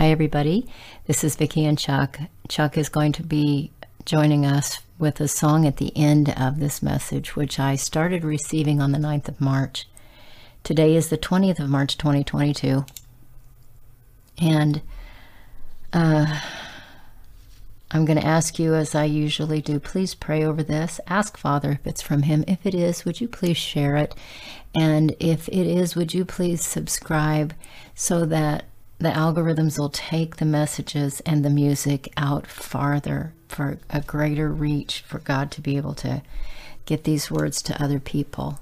Hi, everybody. This is Vicki and Chuck. Chuck is going to be joining us with a song at the end of this message, which I started receiving on the 9th of March. Today is the 20th of March, 2022. And uh, I'm going to ask you, as I usually do, please pray over this. Ask Father if it's from Him. If it is, would you please share it? And if it is, would you please subscribe so that the algorithms will take the messages and the music out farther for a greater reach for God to be able to get these words to other people.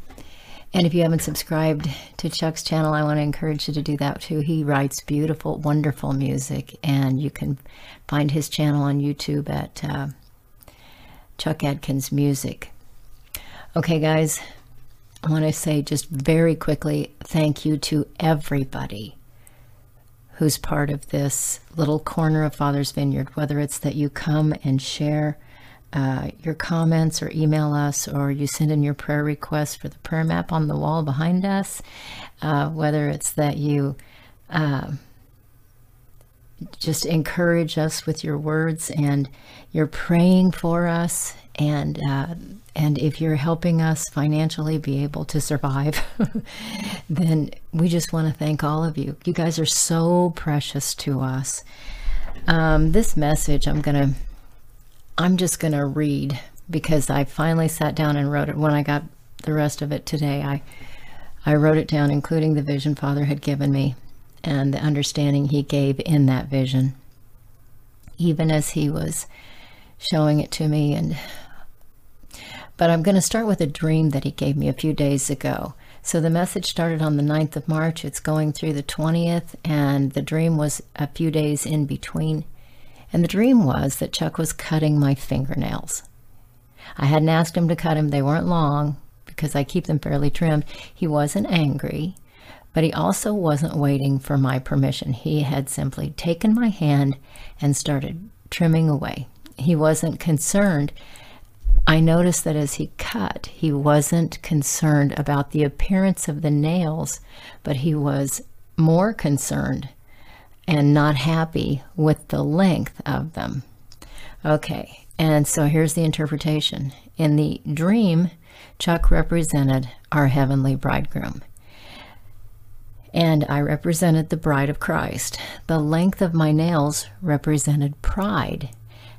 And if you haven't subscribed to Chuck's channel, I want to encourage you to do that too. He writes beautiful, wonderful music, and you can find his channel on YouTube at uh, Chuck Adkins Music. Okay, guys, I want to say just very quickly thank you to everybody who's part of this little corner of Father's Vineyard, whether it's that you come and share uh, your comments or email us or you send in your prayer requests for the prayer map on the wall behind us, uh, whether it's that you uh, just encourage us with your words and you're praying for us and uh, and if you're helping us financially be able to survive then we just want to thank all of you. You guys are so precious to us. Um, this message i'm gonna I'm just to read because I finally sat down and wrote it. When I got the rest of it today, I I wrote it down, including the vision Father had given me and the understanding He gave in that vision, even as He was showing it to me. And but I'm going to start with a dream that He gave me a few days ago. So the message started on the 9th of March. It's going through the 20th, and the dream was a few days in between. And the dream was that Chuck was cutting my fingernails. I hadn't asked him to cut them, they weren't long because I keep them fairly trimmed. He wasn't angry, but he also wasn't waiting for my permission. He had simply taken my hand and started trimming away. He wasn't concerned. I noticed that as he cut, he wasn't concerned about the appearance of the nails, but he was more concerned and not happy with the length of them. Okay, and so here's the interpretation. In the dream, Chuck represented our heavenly bridegroom. And I represented the bride of Christ. The length of my nails represented pride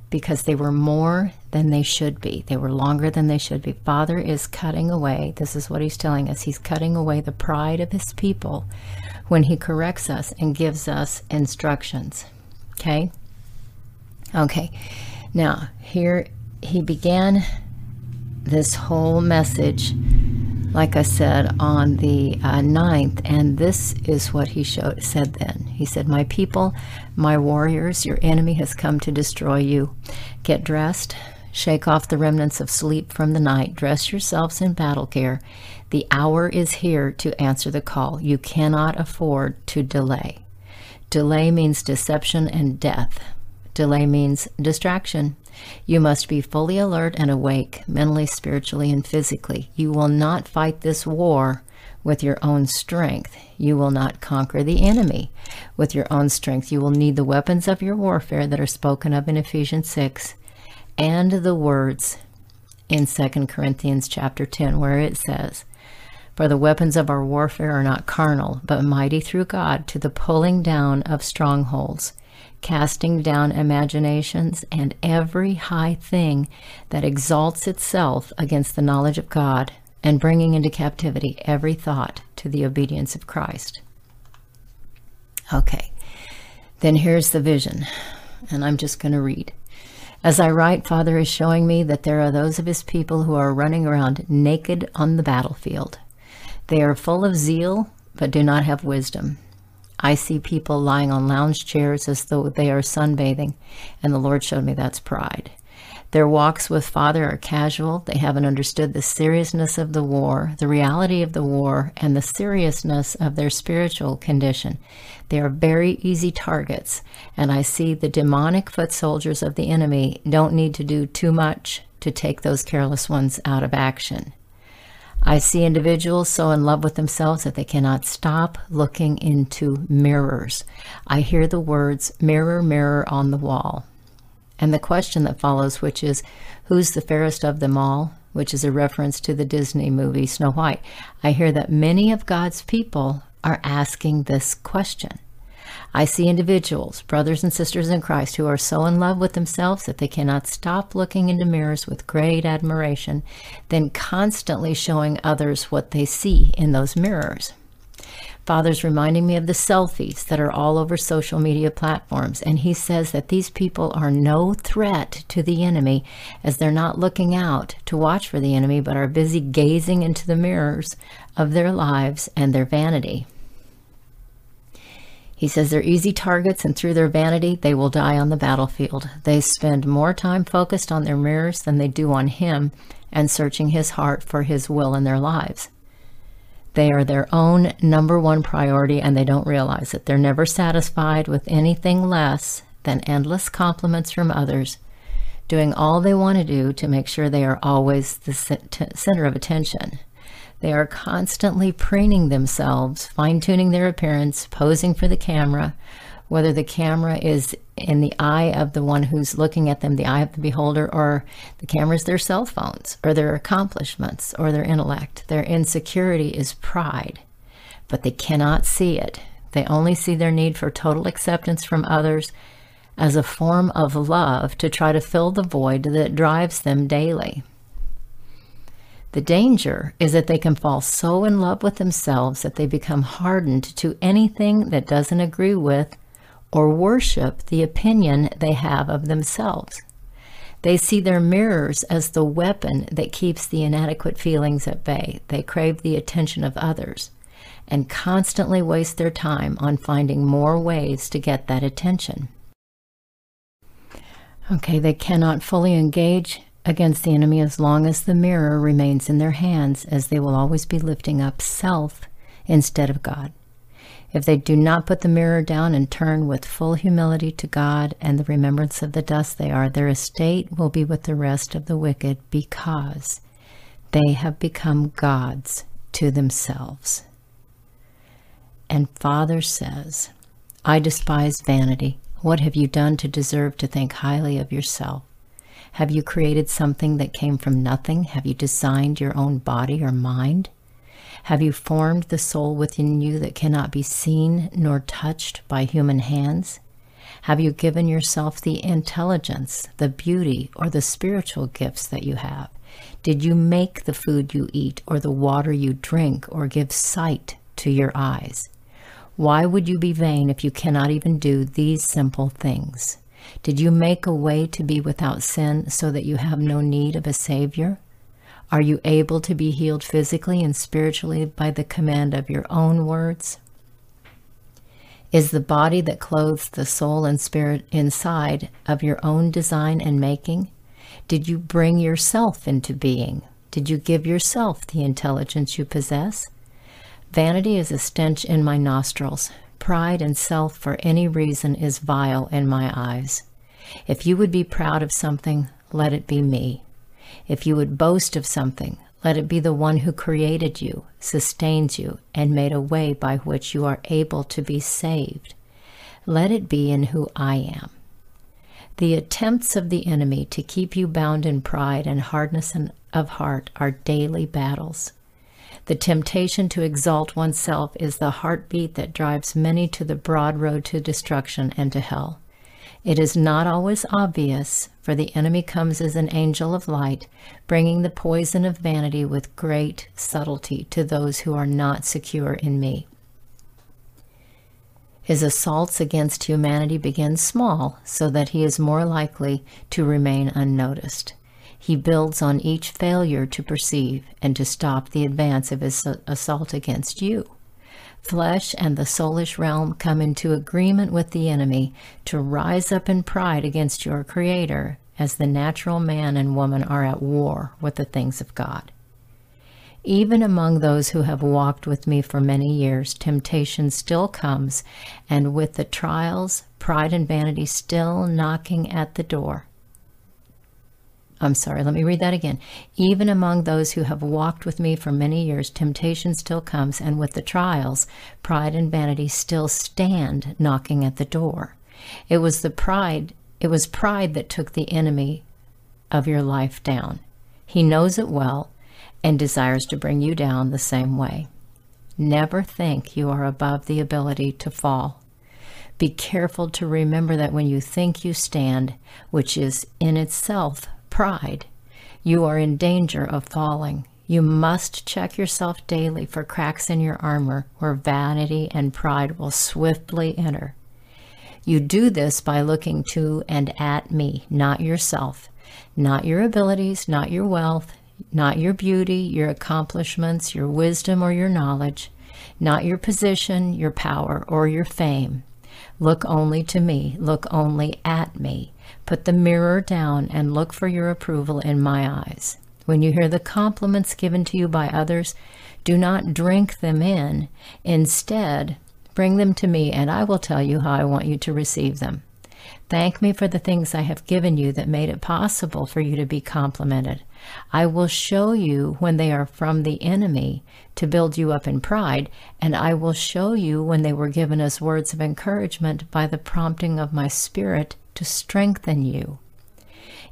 because they were more than they should be. They were longer than they should be. Father is cutting away, this is what he's telling us. He's cutting away the pride of his people when he corrects us and gives us instructions. Okay? Okay. Now, here he began this whole message, like I said, on the uh, 9th, and this is what he showed, said then. He said, My people, my warriors, your enemy has come to destroy you. Get dressed, shake off the remnants of sleep from the night, dress yourselves in battle gear, the hour is here to answer the call. You cannot afford to delay. Delay means deception and death. Delay means distraction. You must be fully alert and awake, mentally, spiritually, and physically. You will not fight this war with your own strength. You will not conquer the enemy with your own strength. You will need the weapons of your warfare that are spoken of in Ephesians 6 and the words in 2 Corinthians chapter 10 where it says, for the weapons of our warfare are not carnal, but mighty through God to the pulling down of strongholds, casting down imaginations and every high thing that exalts itself against the knowledge of God, and bringing into captivity every thought to the obedience of Christ. Okay, then here's the vision, and I'm just going to read. As I write, Father is showing me that there are those of his people who are running around naked on the battlefield. They are full of zeal, but do not have wisdom. I see people lying on lounge chairs as though they are sunbathing, and the Lord showed me that's pride. Their walks with Father are casual. They haven't understood the seriousness of the war, the reality of the war, and the seriousness of their spiritual condition. They are very easy targets, and I see the demonic foot soldiers of the enemy don't need to do too much to take those careless ones out of action. I see individuals so in love with themselves that they cannot stop looking into mirrors. I hear the words, mirror, mirror on the wall. And the question that follows, which is, who's the fairest of them all? Which is a reference to the Disney movie Snow White. I hear that many of God's people are asking this question. I see individuals, brothers and sisters in Christ, who are so in love with themselves that they cannot stop looking into mirrors with great admiration, then constantly showing others what they see in those mirrors. Father's reminding me of the selfies that are all over social media platforms, and he says that these people are no threat to the enemy as they're not looking out to watch for the enemy, but are busy gazing into the mirrors of their lives and their vanity. He says they're easy targets, and through their vanity, they will die on the battlefield. They spend more time focused on their mirrors than they do on Him and searching His heart for His will in their lives. They are their own number one priority, and they don't realize it. They're never satisfied with anything less than endless compliments from others, doing all they want to do to make sure they are always the center of attention. They are constantly preening themselves, fine tuning their appearance, posing for the camera, whether the camera is in the eye of the one who's looking at them, the eye of the beholder, or the camera's their cell phones, or their accomplishments, or their intellect. Their insecurity is pride, but they cannot see it. They only see their need for total acceptance from others as a form of love to try to fill the void that drives them daily. The danger is that they can fall so in love with themselves that they become hardened to anything that doesn't agree with or worship the opinion they have of themselves. They see their mirrors as the weapon that keeps the inadequate feelings at bay. They crave the attention of others and constantly waste their time on finding more ways to get that attention. Okay, they cannot fully engage against the enemy as long as the mirror remains in their hands, as they will always be lifting up self instead of God. If they do not put the mirror down and turn with full humility to God and the remembrance of the dust they are, their estate will be with the rest of the wicked because they have become gods to themselves. And Father says, I despise vanity. What have you done to deserve to think highly of yourself? Have you created something that came from nothing? Have you designed your own body or mind? Have you formed the soul within you that cannot be seen nor touched by human hands? Have you given yourself the intelligence, the beauty, or the spiritual gifts that you have? Did you make the food you eat, or the water you drink, or give sight to your eyes? Why would you be vain if you cannot even do these simple things? Did you make a way to be without sin so that you have no need of a Savior? Are you able to be healed physically and spiritually by the command of your own words? Is the body that clothes the soul and spirit inside of your own design and making? Did you bring yourself into being? Did you give yourself the intelligence you possess? Vanity is a stench in my nostrils, Pride and self for any reason is vile in my eyes. If you would be proud of something, let it be me. If you would boast of something, let it be the one who created you, sustains you, and made a way by which you are able to be saved. Let it be in who I am. The attempts of the enemy to keep you bound in pride and hardness of heart are daily battles. The temptation to exalt oneself is the heartbeat that drives many to the broad road to destruction and to hell. It is not always obvious, for the enemy comes as an angel of light, bringing the poison of vanity with great subtlety to those who are not secure in me. His assaults against humanity begin small so that he is more likely to remain unnoticed. He builds on each failure to perceive and to stop the advance of his assault against you. Flesh and the soulish realm come into agreement with the enemy to rise up in pride against your Creator as the natural man and woman are at war with the things of God. Even among those who have walked with me for many years, temptation still comes, and with the trials, pride and vanity still knocking at the door, I'm sorry, let me read that again. Even among those who have walked with me for many years, temptation still comes, and with the trials, pride and vanity still stand knocking at the door. It was the pride, it was pride that took the enemy of your life down. He knows it well and desires to bring you down the same way. Never think you are above the ability to fall. Be careful to remember that when you think you stand, which is in itself pride, you are in danger of falling. You must check yourself daily for cracks in your armor where vanity and pride will swiftly enter. You do this by looking to and at me, not yourself, not your abilities, not your wealth, not your beauty, your accomplishments, your wisdom, or your knowledge, not your position, your power, or your fame. Look only to me, look only at me. Put the mirror down and look for your approval in my eyes. When you hear the compliments given to you by others, do not drink them in. Instead, bring them to me, and I will tell you how I want you to receive them. Thank me for the things I have given you that made it possible for you to be complimented. I will show you when they are from the enemy to build you up in pride, and I will show you when they were given as words of encouragement by the prompting of my spirit to strengthen you.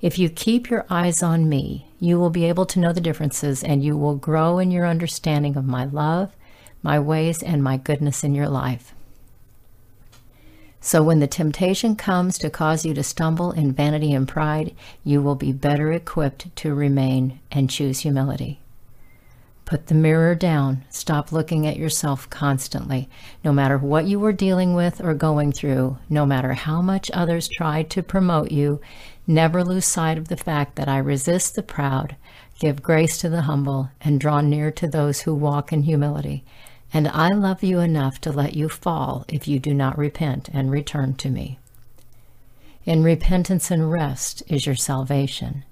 If you keep your eyes on me, you will be able to know the differences and you will grow in your understanding of my love, my ways, and my goodness in your life. So when the temptation comes to cause you to stumble in vanity and pride, you will be better equipped to remain and choose humility. Put the mirror down. Stop looking at yourself constantly. No matter what you were dealing with or going through, no matter how much others tried to promote you, never lose sight of the fact that I resist the proud, give grace to the humble, and draw near to those who walk in humility. And I love you enough to let you fall if you do not repent and return to me. In repentance and rest is your salvation.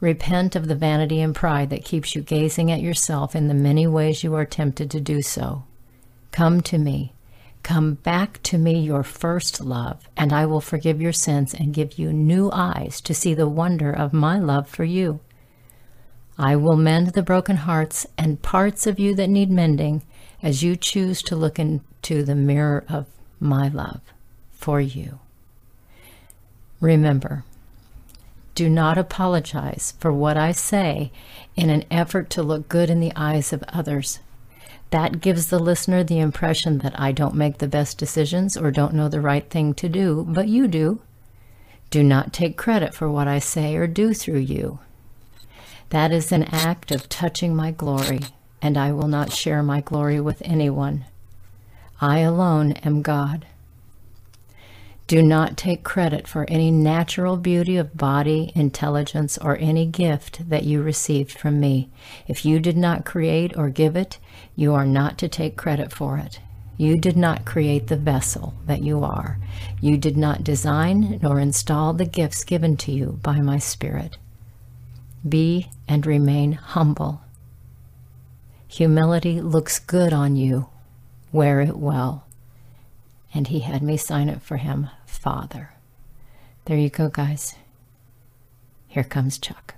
Repent of the vanity and pride that keeps you gazing at yourself in the many ways you are tempted to do so. Come to me. Come back to me, your first love, and I will forgive your sins and give you new eyes to see the wonder of my love for you. I will mend the broken hearts and parts of you that need mending as you choose to look into the mirror of my love for you. Remember, do not apologize for what I say in an effort to look good in the eyes of others. That gives the listener the impression that I don't make the best decisions or don't know the right thing to do, but you do. Do not take credit for what I say or do through you. That is an act of touching my glory and I will not share my glory with anyone. I alone am God. Do not take credit for any natural beauty of body, intelligence, or any gift that you received from me. If you did not create or give it, you are not to take credit for it. You did not create the vessel that you are. You did not design nor install the gifts given to you by my Spirit. Be and remain humble Humility looks good on you. Wear it well. And he had me sign it for him, Father. There you go, guys. Here comes Chuck.